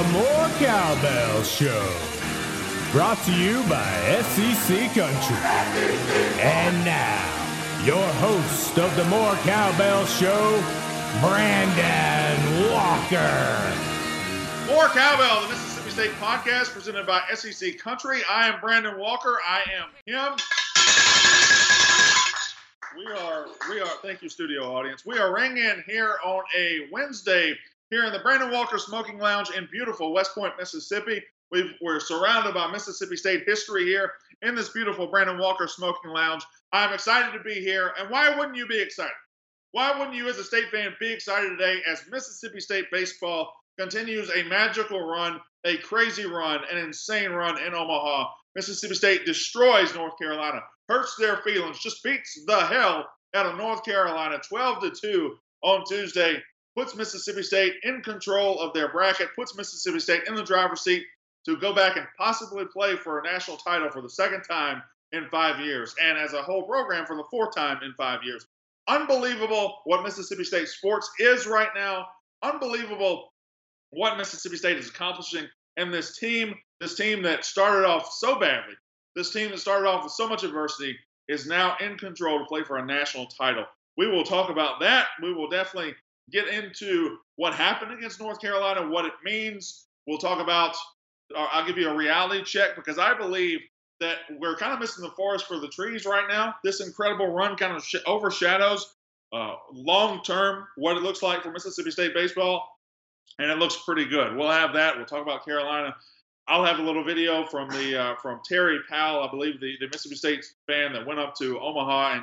The More Cowbell Show. Brought to you by SEC Country. And now, your host of the More Cowbell Show, Brandon Walker. More Cowbell, the Mississippi State podcast presented by SEC Country. I am Brandon Walker. I am him. We are, we are, thank you, studio audience. We are ringing here on a Wednesday here in the Brandon Walker Smoking Lounge in beautiful West Point, Mississippi. we are surrounded by Mississippi State history here in this beautiful Brandon Walker Smoking Lounge. I'm excited to be here. And why wouldn't you be excited? Why wouldn't you, as a state fan, be excited today as Mississippi State baseball continues a magical run, a crazy run, an insane run in Omaha? Mississippi State destroys North Carolina, hurts their feelings, just beats the hell out of North Carolina 12 to 2 on Tuesday puts Mississippi State in control of their bracket, puts Mississippi State in the driver's seat to go back and possibly play for a national title for the second time in five years, and as a whole program for the fourth time in five years. Unbelievable what Mississippi State sports is right now. Unbelievable what Mississippi State is accomplishing. And this team, this team that started off so badly, this team that started off with so much adversity, is now in control to play for a national title. We will talk about that. We will definitely get into what happened against North Carolina, what it means. We'll talk about, uh, I'll give you a reality check because I believe that we're kind of missing the forest for the trees right now. This incredible run kind of sh- overshadows uh, long term what it looks like for Mississippi State baseball, and it looks pretty good. We'll have that. We'll talk about Carolina. I'll have a little video from the uh, from Terry Powell, I believe the, the Mississippi State fan that went up to Omaha and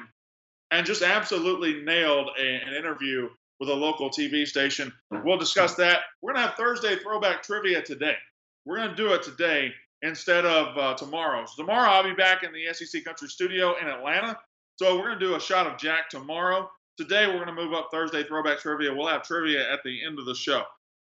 and just absolutely nailed a, an interview with a local TV station. We'll discuss that. We're going to have Thursday throwback trivia today. We're going to do it today instead of uh, tomorrow. So tomorrow I'll be back in the SEC Country Studio in Atlanta. So we're going to do a shot of Jack tomorrow. Today we're going to move up Thursday throwback trivia. We'll have trivia at the end of the show.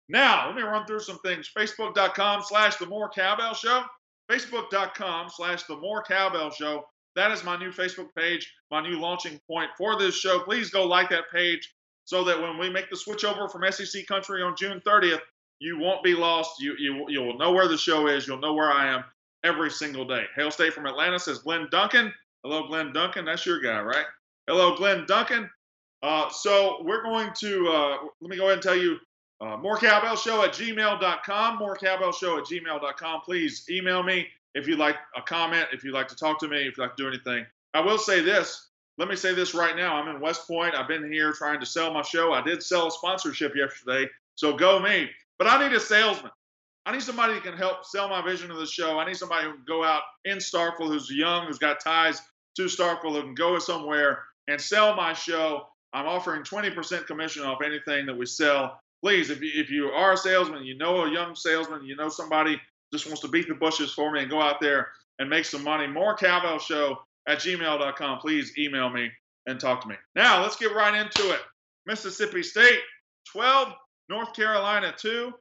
Now let me run through some things. Facebook.com slash The More Cowbell Show. Facebook.com slash The More Cowbell Show. That is my new Facebook page, my new launching point for this show. Please go like that page so that when we make the switch over from SEC country on June 30th, you won't be lost. You you you'll know where the show is. You'll know where I am every single day. Hail State from Atlanta says Glenn Duncan. Hello, Glenn Duncan. That's your guy, right? Hello, Glenn Duncan. Uh, so we're going to uh, let me go ahead and tell you uh, more cowbell show at gmail.com. More cowbell show at gmail.com. Please email me if you'd like a comment, if you'd like to talk to me, if you'd like to do anything. I will say this let me say this right now. I'm in West Point. I've been here trying to sell my show. I did sell a sponsorship yesterday, so go me. But I need a salesman. I need somebody who can help sell my vision of the show. I need somebody who can go out in Starkville who's young, who's got ties to Starkville, who can go somewhere and sell my show. I'm offering 20% commission off anything that we sell. Please, if you, if you are a salesman, you know a young salesman, you know somebody just wants to beat the bushes for me and go out there and make some money. More Cowbell Show at gmail.com. Please email me and talk to me. Now, let's get right into it. Mississippi State 12, North Carolina 2.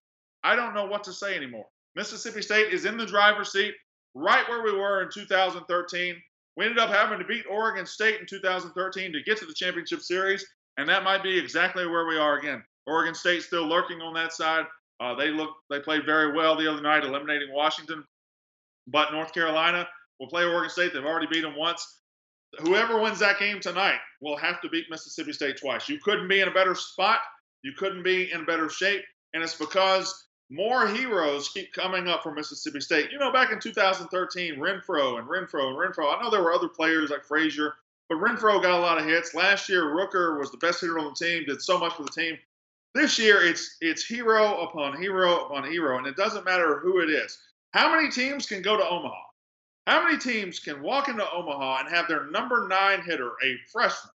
I don't know what to say anymore. Mississippi State is in the driver's seat, right where we were in 2013. We ended up having to beat Oregon State in 2013 to get to the championship series, and that might be exactly where we are again. Oregon State still lurking on that side. Uh, they look they played very well the other night, eliminating Washington. But North Carolina, will play Oregon State. They've already beat them once. Whoever wins that game tonight will have to beat Mississippi State twice. You couldn't be in a better spot. You couldn't be in better shape. And it's because more heroes keep coming up for Mississippi State. You know, back in 2013, Renfro and Renfro and Renfro. I know there were other players like Frazier, but Renfro got a lot of hits. Last year, Rooker was the best hitter on the team, did so much for the team. This year, it's it's hero upon hero upon hero, and it doesn't matter who it is. How many teams can go to Omaha? How many teams can walk into Omaha and have their number nine hitter, a freshman,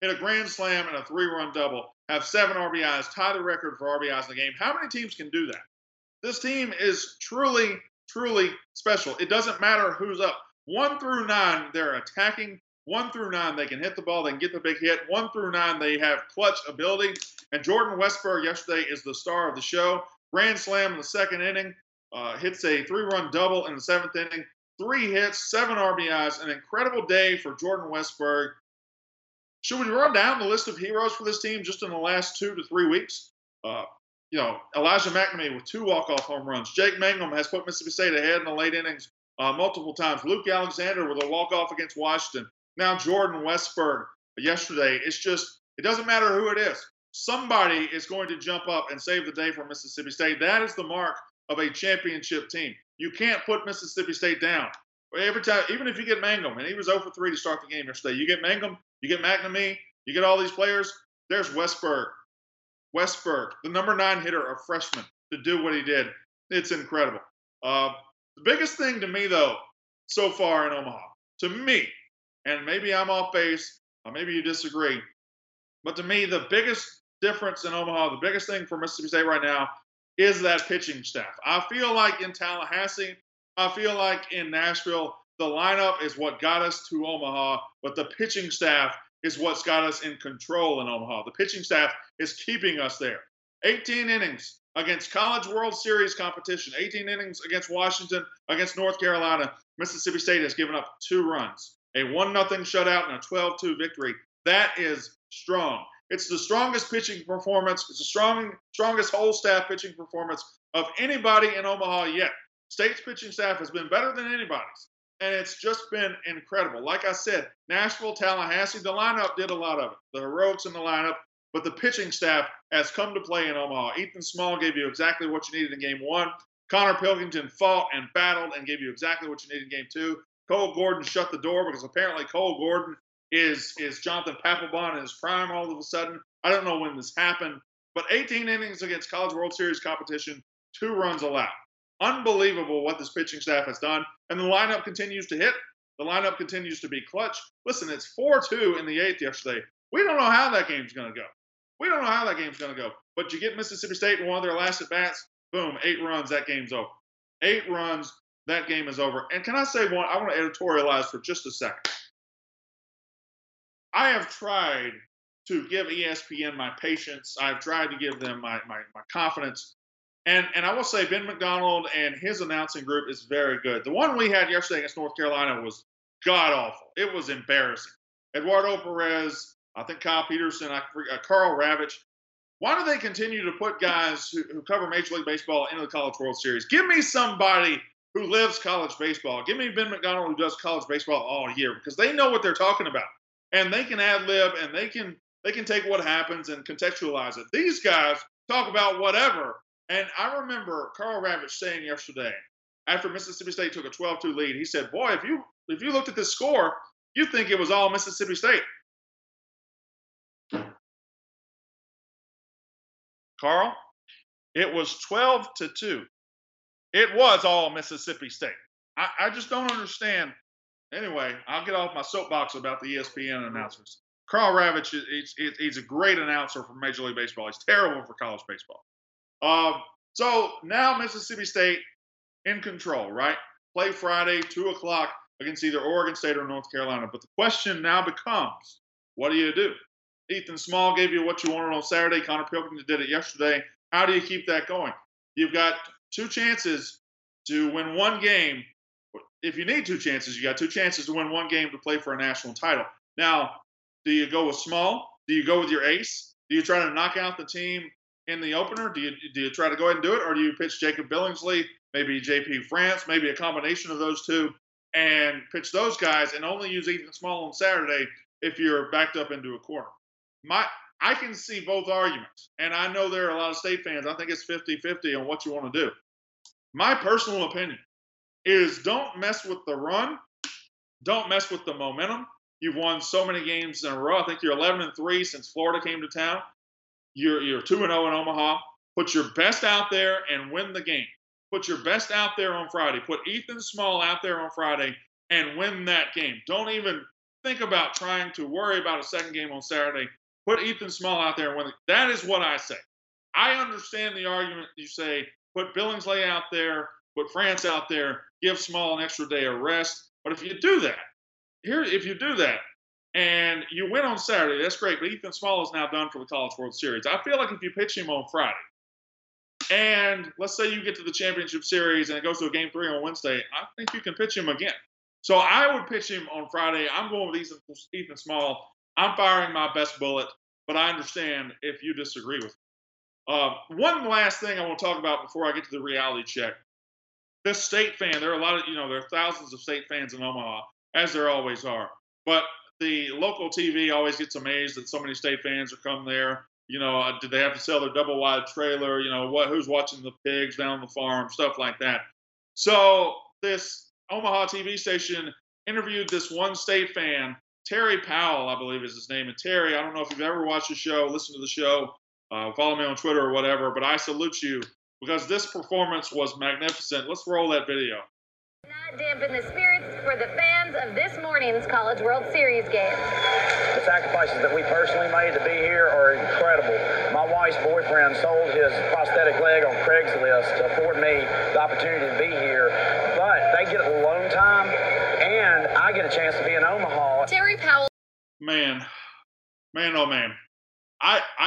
hit a grand slam and a three run double, have seven RBIs, tie the record for RBIs in the game? How many teams can do that? This team is truly, truly special. It doesn't matter who's up. One through nine, they're attacking. One through nine, they can hit the ball, they can get the big hit. One through nine, they have clutch ability. And Jordan Westburg yesterday is the star of the show. Grand slam in the second inning, uh, hits a three run double in the seventh inning three hits, seven RBIs, an incredible day for Jordan Westburg. Should we run down the list of heroes for this team just in the last two to three weeks? Uh, you know, Elijah MacNamee with two walk-off home runs. Jake Mangum has put Mississippi State ahead in the late innings uh, multiple times. Luke Alexander with a walk-off against Washington. Now Jordan Westburg yesterday. It's just it doesn't matter who it is. Somebody is going to jump up and save the day for Mississippi State. That is the mark of a championship team. You can't put Mississippi State down. Every time, even if you get Mangum, and he was 0 for 3 to start the game yesterday, you get Mangum, you get MacNamee, you get all these players. There's Westburg. Westburg, the number nine hitter, a freshman, to do what he did. It's incredible. Uh, the biggest thing to me, though, so far in Omaha, to me, and maybe I'm off base, or maybe you disagree, but to me, the biggest difference in Omaha, the biggest thing for Mississippi State right now is that pitching staff. I feel like in Tallahassee, I feel like in Nashville, the lineup is what got us to Omaha, but the pitching staff is what's got us in control in Omaha. The pitching staff is keeping us there. 18 innings against College World Series competition, 18 innings against Washington, against North Carolina. Mississippi State has given up two runs, a 1 0 shutout and a 12 2 victory. That is strong. It's the strongest pitching performance. It's the strong, strongest whole staff pitching performance of anybody in Omaha yet. State's pitching staff has been better than anybody's, and it's just been incredible. Like I said, Nashville, Tallahassee, the lineup did a lot of it. The heroics in the lineup, but the pitching staff has come to play in Omaha. Ethan Small gave you exactly what you needed in game one. Konnor Pilkington fought and battled and gave you exactly what you needed in game two. Cole Gordon shut the door because apparently Cole Gordon is is Jonathan Papelbon in his prime all of a sudden. I don't know when this happened, but 18 innings against College World Series competition, two runs allowed. Unbelievable what this pitching staff has done, and the lineup continues to hit. The lineup continues to be clutch. Listen, it's 4-2 in the eighth yesterday. We don't know how that game's going to go. We don't know how that game's going to go. But you get Mississippi State in one of their last at bats, boom, eight runs, that game's over. Eight runs, that game is over. And can I say one? I want to editorialize for just a second. I have tried to give ESPN my patience. I've tried to give them my, my, my confidence. And, and I will say Ben McDonald and his announcing group is very good. The one we had yesterday against North Carolina was god awful. It was embarrassing. Eduardo Perez, I think Kyle Peterson, I, uh, Karl Ravech. Why do they continue to put guys who, who cover Major League Baseball into the College World Series? Give me somebody who lives college baseball. Give me Ben McDonald who does college baseball all year because they know what they're talking about and they can ad lib and they can they can take what happens and contextualize it. These guys talk about whatever. And I remember Karl Ravech saying yesterday, after Mississippi State took a 12-2 lead, he said, "Boy, if you if you looked at this score, you'd think it was all Mississippi State." Carl, it was 12 to 2. It was all Mississippi State. I, I just don't understand Anyway, I'll get off my soapbox about the ESPN announcers. Karl Ravech, he's, he's a great announcer for Major League Baseball. He's terrible for college baseball. Um, so now Mississippi State in control, right? Play Friday, 2 o'clock against either Oregon State or North Carolina. But the question now becomes what do you do? Ethan Small gave you what you wanted on Saturday. Konnor Pilkington did it yesterday. How do you keep that going? You've got two chances to win one game if you need two chances, you got two chances to win one game to play for a national title. Now, do you go with small? Do you go with your ace? Do you try to knock out the team in the opener? Do you do you try to go ahead and do it, or do you pitch Jacob Billingsley, maybe JP France, maybe a combination of those two, and pitch those guys and only use Ethan Small on Saturday if you're backed up into a corner? My I can see both arguments, and I know there are a lot of state fans. I think it's 50-50 on what you want to do. My personal opinion is don't mess with the run, don't mess with the momentum. You've won so many games in a row. I think you're 11 and three since Florida came to town. You're you're two and zero in Omaha. Put your best out there and win the game. Put your best out there on Friday. Put Ethan Small out there on Friday and win that game. Don't even think about trying to worry about a second game on Saturday. Put Ethan Small out there and win. It. That is what I say. I understand the argument you say. Put Billingsley out there put France out there, give Small an extra day of rest. But if you do that, here, if you do that, and you win on Saturday, that's great. But Ethan Small is now done for the College World Series. I feel like if you pitch him on Friday, and let's say you get to the championship series and it goes to a game three on Wednesday, I think you can pitch him again. So I would pitch him on Friday. I'm going with Ethan, Ethan Small. I'm firing my best bullet, but I understand if you disagree with me. Uh, one last thing I want to talk about before I get to the reality check. This state fan, there are a lot of, you know, there are thousands of state fans in Omaha, as there always are. But the local TV always gets amazed that so many state fans are come there. You know, uh, did they have to sell their double wide trailer? You know, what? Who's watching the pigs down on the farm? Stuff like that. So this Omaha TV station interviewed this one state fan, Terry Powell, I believe is his name. And Terry, I don't know if you've ever watched the show, listened to the show, uh, follow me on Twitter or whatever, but I salute you because this performance was magnificent. Let's roll that video. Not dampen the spirits for the fans of this morning's College World Series game. The sacrifices that we personally made to be here are incredible. My wife's boyfriend sold his prosthetic leg on Craigslist to afford me the opportunity to be here, but they get alone time, and I get a chance to be in Omaha. Terry Powell. Man, man, oh man.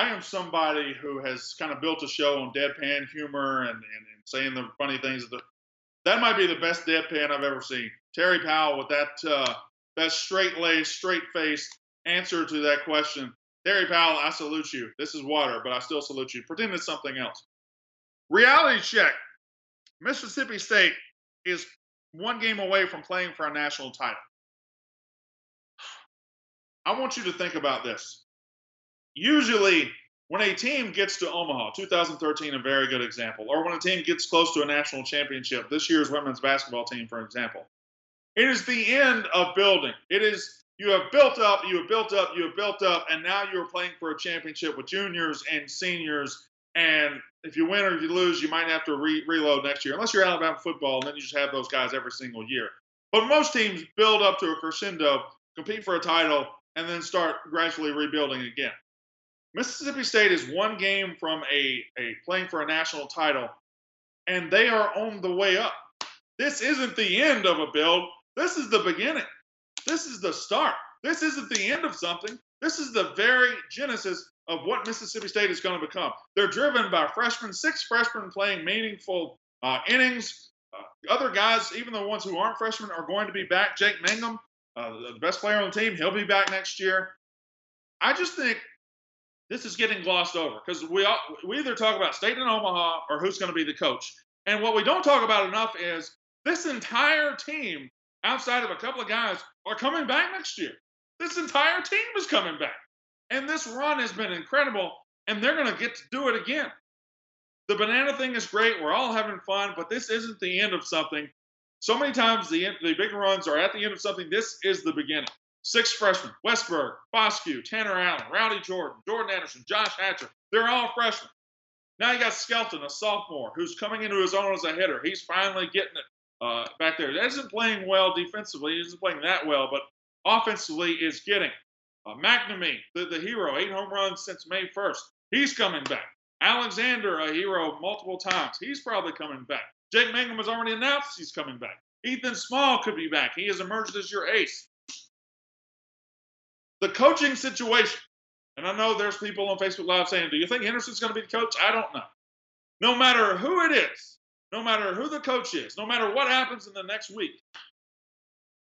I, am somebody who has kind of built a show on deadpan humor and, and, and saying the funny things. That, that might be the best deadpan I've ever seen. Terry Powell with that uh, that straight laced, straight faced answer to that question. Terry Powell, I salute you. This is water, but I still salute you. Pretend it's something else. Reality check. Mississippi State is one game away from playing for a national title. I want you to think about this usually when a team gets to Omaha, 2013, a very good example, or when a team gets close to a national championship, this year's women's basketball team, for example, it is the end of building. It is you have built up, you have built up, you have built up, and now you're playing for a championship with juniors and seniors. And if you win or if you lose, you might have to re- reload next year, unless you're Alabama football, and then you just have those guys every single year. But most teams build up to a crescendo, compete for a title, and then start gradually rebuilding again. Mississippi State is one game from a, a playing for a national title, and they are on the way up. This isn't the end of a build. This is the beginning. This is the start. This isn't the end of something. This is the very genesis of what Mississippi State is going to become. They're driven by freshmen, six freshmen playing meaningful uh, innings. Uh, other guys, even the ones who aren't freshmen, are going to be back. Jake Mangum, uh, the best player on the team, he'll be back next year. I just think this is getting glossed over because we all, we either talk about state in Omaha or who's going to be the coach. And what we don't talk about enough is this entire team, outside of a couple of guys, are coming back next year. This entire team is coming back. And this run has been incredible, and they're going to get to do it again. The banana thing is great. We're all having fun, but this isn't the end of something. So many times the, the big runs are at the end of something. This is the beginning. Six freshmen Westburg, Foscue, Tanner Allen, Rowdy Jordan, Jordan Anderson, Josh Hatcher. They're all freshmen. Now you got Skelton, a sophomore, who's coming into his own as a hitter. He's finally getting it uh, back there. He isn't playing well defensively. He isn't playing that well, but offensively is getting. Uh, MacNamee, the, the hero, eight home runs since May 1st. He's coming back. Alexander, a hero multiple times. He's probably coming back. Jake Mangum has already announced he's coming back. Ethan Small could be back. He has emerged as your ace. The coaching situation, and I know there's people on Facebook Live saying, Do you think Henderson's going to be the coach? I don't know. No matter who it is, no matter who the coach is, no matter what happens in the next week,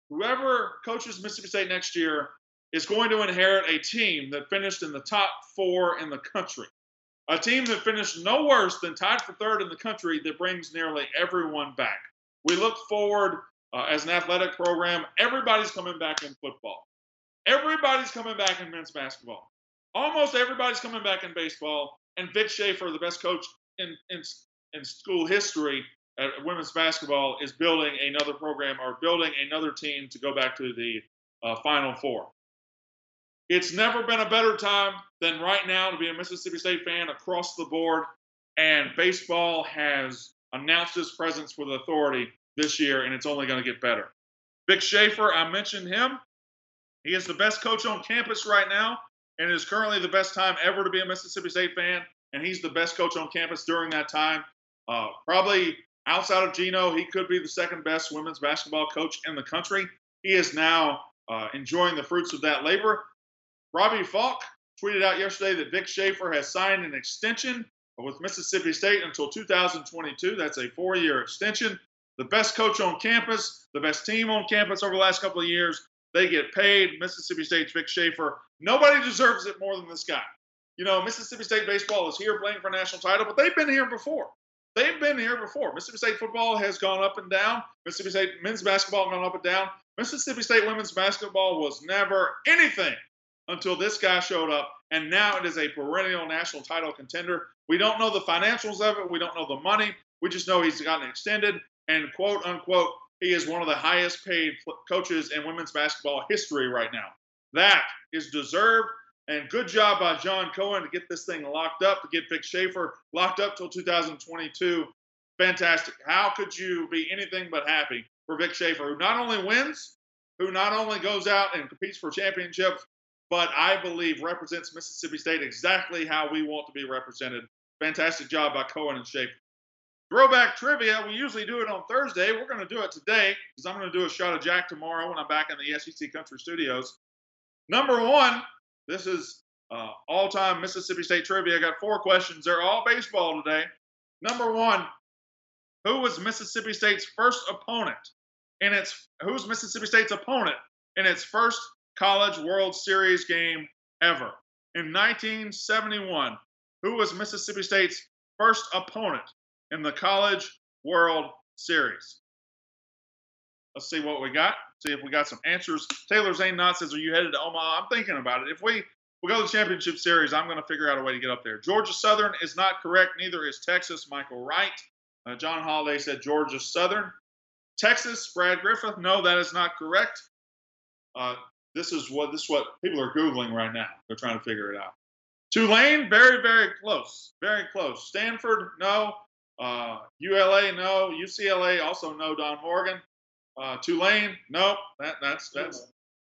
whoever coaches Mississippi State next year is going to inherit a team that finished in the top four in the country. A team that finished no worse than tied for third in the country that brings nearly everyone back. We look forward uh, as an athletic program, everybody's coming back in football. Everybody's coming back in men's basketball. Almost everybody's coming back in baseball. And Vic Schaefer, the best coach in, in, in school history at women's basketball, is building another program or building another team to go back to the uh, Final Four. It's never been a better time than right now to be a Mississippi State fan across the board. And baseball has announced its presence with authority this year, and it's only going to get better. Vic Schaefer, I mentioned him. He is the best coach on campus right now, and it is currently the best time ever to be a Mississippi State fan. And he's the best coach on campus during that time. Uh, probably outside of Geno, he could be the second best women's basketball coach in the country. He is now uh, enjoying the fruits of that labor. Robbie Falk tweeted out yesterday that Vic Schaefer has signed an extension with Mississippi State until 2022. That's a four year extension. The best coach on campus, the best team on campus over the last couple of years, they get paid. Mississippi State's Vic Schaefer. Nobody deserves it more than this guy. you know, Mississippi State baseball is here playing for a national title, but they've been here before. They've been here before. Mississippi State football has gone up and down. Mississippi State men's basketball gone up and down. Mississippi State women's basketball was never anything until this guy showed up, and now it is a perennial national title contender. We don't know the financials of it. We don't know the money. We just know he's gotten extended, and quote unquote, he is one of the highest paid coaches in women's basketball history right now. That is deserved. And good job by John Cohen to get this thing locked up, to get Vic Schaefer locked up till 2022. Fantastic. How could you be anything but happy for Vic Schaefer, who not only wins, who not only goes out and competes for championships, but I believe represents Mississippi State exactly how we want to be represented. Fantastic job by Cohen and Schaefer. Throwback trivia, we usually do it on Thursday. We're going to do it today because I'm going to do a shot of Jack tomorrow when I'm back in the SEC Country Studios. Number one, this is uh, all time Mississippi State trivia. I got four questions. They're all baseball today. Number one, who was Mississippi State's first opponent in its who's Mississippi State's opponent in its first college World Series game ever? In 1971, who was Mississippi State's first opponent in the College World Series? Let's see what we got. See if we got some answers. Taylor Zane Knott says, Are you headed to Omaha? I'm thinking about it. If we we go to the championship series, I'm going to figure out a way to get up there. Georgia Southern is not correct. Neither is Texas. Michael Wright. Uh, John Holiday said Georgia Southern. Texas, Brad Griffith. No, that is not correct. Uh, this is what this is what people are googling right now. They're trying to figure it out. Tulane, very very close, very close. Stanford, no. Uh, ULA, no. UCLA, also no. Don Morgan. Uh, Tulane, nope. That that's that's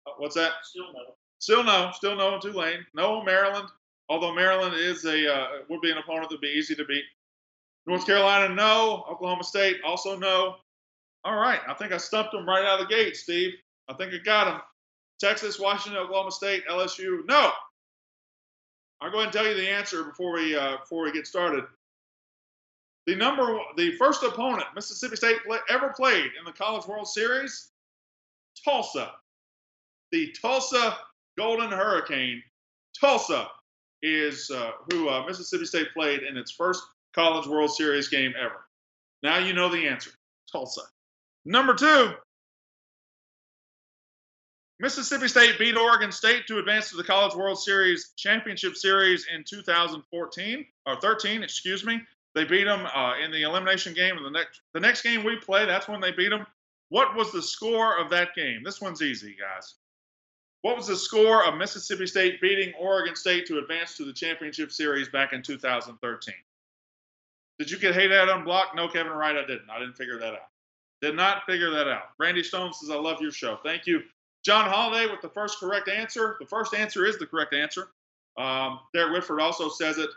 uh, what's that? Still no. Still no. Still no. Tulane, no. Maryland, although Maryland is a uh, would be an opponent that'd be easy to beat. North Carolina, no. Oklahoma State, also no. All right, I think I stumped them right out of the gate, Steve. I think I got them. Texas, Washington, Oklahoma State, LSU, no. I'll go ahead and tell you the answer before we uh, before we get started. The number, the first opponent Mississippi State play, ever played in the College World Series, Tulsa. The Tulsa Golden Hurricane. Tulsa is uh, who uh, Mississippi State played in its first College World Series game ever. Now you know the answer. Tulsa. Number two, Mississippi State beat Oregon State to advance to the College World Series Championship Series in 2014 or 13, excuse me. They beat them uh, in the elimination game. And the next, the next game we play, that's when they beat them. What was the score of that game? This one's easy, guys. What was the score of Mississippi State beating Oregon State to advance to the championship series back in 2013? Did you get hate out unblocked? No, Kevin Wright, I didn't. I didn't figure that out. Did not figure that out. Randy Stone says, I love your show. Thank you. John Holiday with the first correct answer. The first answer is the correct answer. Um, Derek Whitford also says it.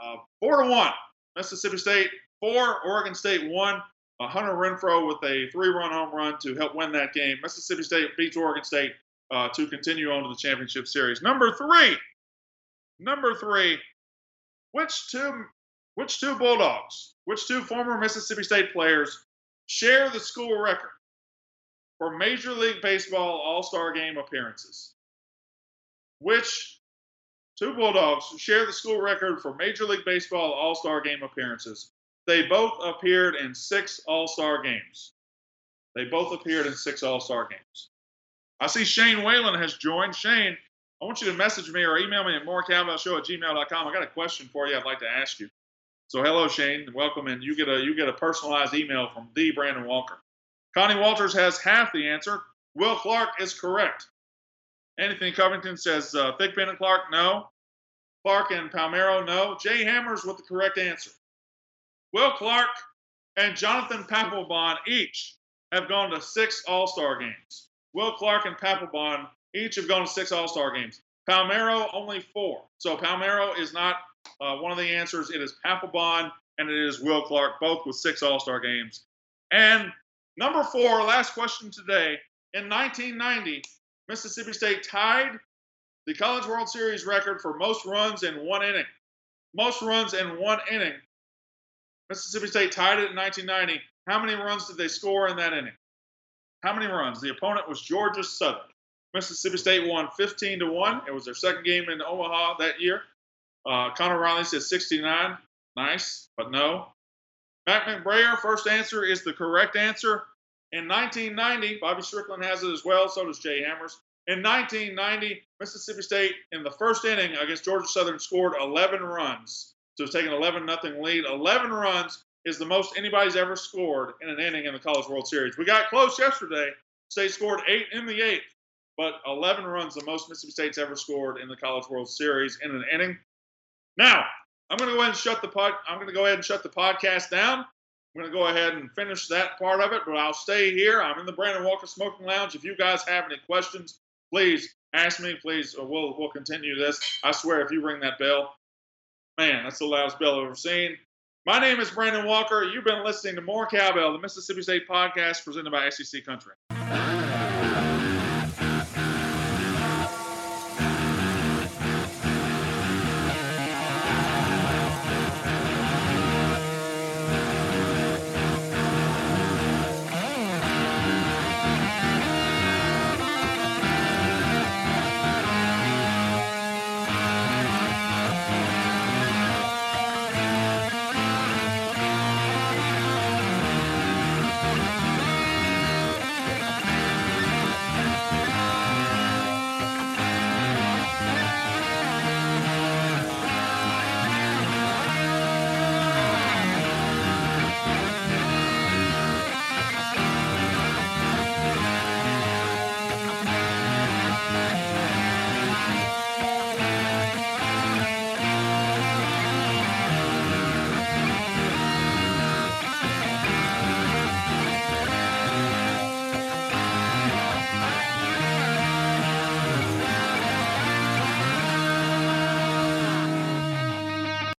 Uh, four to one. Mississippi State four, Oregon State one. Hunter Renfro with a three-run home run to help win that game. Mississippi State beats Oregon State uh, to continue on to the championship series. Number three, number three, which two, which two Bulldogs, which two former Mississippi State players share the school record for Major League Baseball All-Star Game appearances? Which Two Bulldogs share the school record for Major League Baseball All Star Game appearances. They both appeared in six All Star games. They both appeared in six All Star games. I see Shane Whalen has joined. Shane, I want you to message me or email me at morecowbellshow at gmail.com. I got a question for you I'd like to ask you. So hello, Shane, welcome, and you get a you get a personalized email from the Brandon Walker. Connie Walters has half the answer. Will Clark is correct. Anthony Covington says uh, Thigpen and Clark, no. Clark and Palmeiro, no. Jay Hammers with the correct answer. Will Clark and Jonathan Papelbon each have gone to six All Star games. Will Clark and Papelbon each have gone to six All Star games. Palmeiro only four. So Palmeiro is not uh, one of the answers. It is Papelbon and it is Will Clark, both with six All Star games. And number four, last question today. In 1990, Mississippi State tied the College World Series record for most runs in one inning. Most runs in one inning. Mississippi State tied it in 1990. How many runs did they score in that inning? How many runs? The opponent was Georgia Southern. Mississippi State won 15 to 1. It was their second game in Omaha that year. Uh, Connor Riley says 69. Nice, but no. Matt McBrayer, first answer is the correct answer. In 1990, Bobby Strickland has it as well, so does Jay Hammers. In 1990, Mississippi State in the first inning against Georgia Southern scored 11 runs. So it's taking 11 nothing lead. 11 runs is the most anybody's ever scored in an inning in the College World Series. We got close yesterday. State scored eight in the eighth, but 11 runs, the most Mississippi State's ever scored in the College World Series in an inning. Now, I'm going to go ahead and shut the pod. I'm going to go ahead and shut the podcast down. I'm going to go ahead and finish that part of it, but I'll stay here. I'm in the Brandon Walker Smoking Lounge. If you guys have any questions, please ask me. Please, uh, we'll we'll continue this. I swear, if you ring that bell, man, that's the loudest bell I've ever seen. My name is Brandon Walker. You've been listening to More Cowbell, the Mississippi State podcast presented by SEC Country.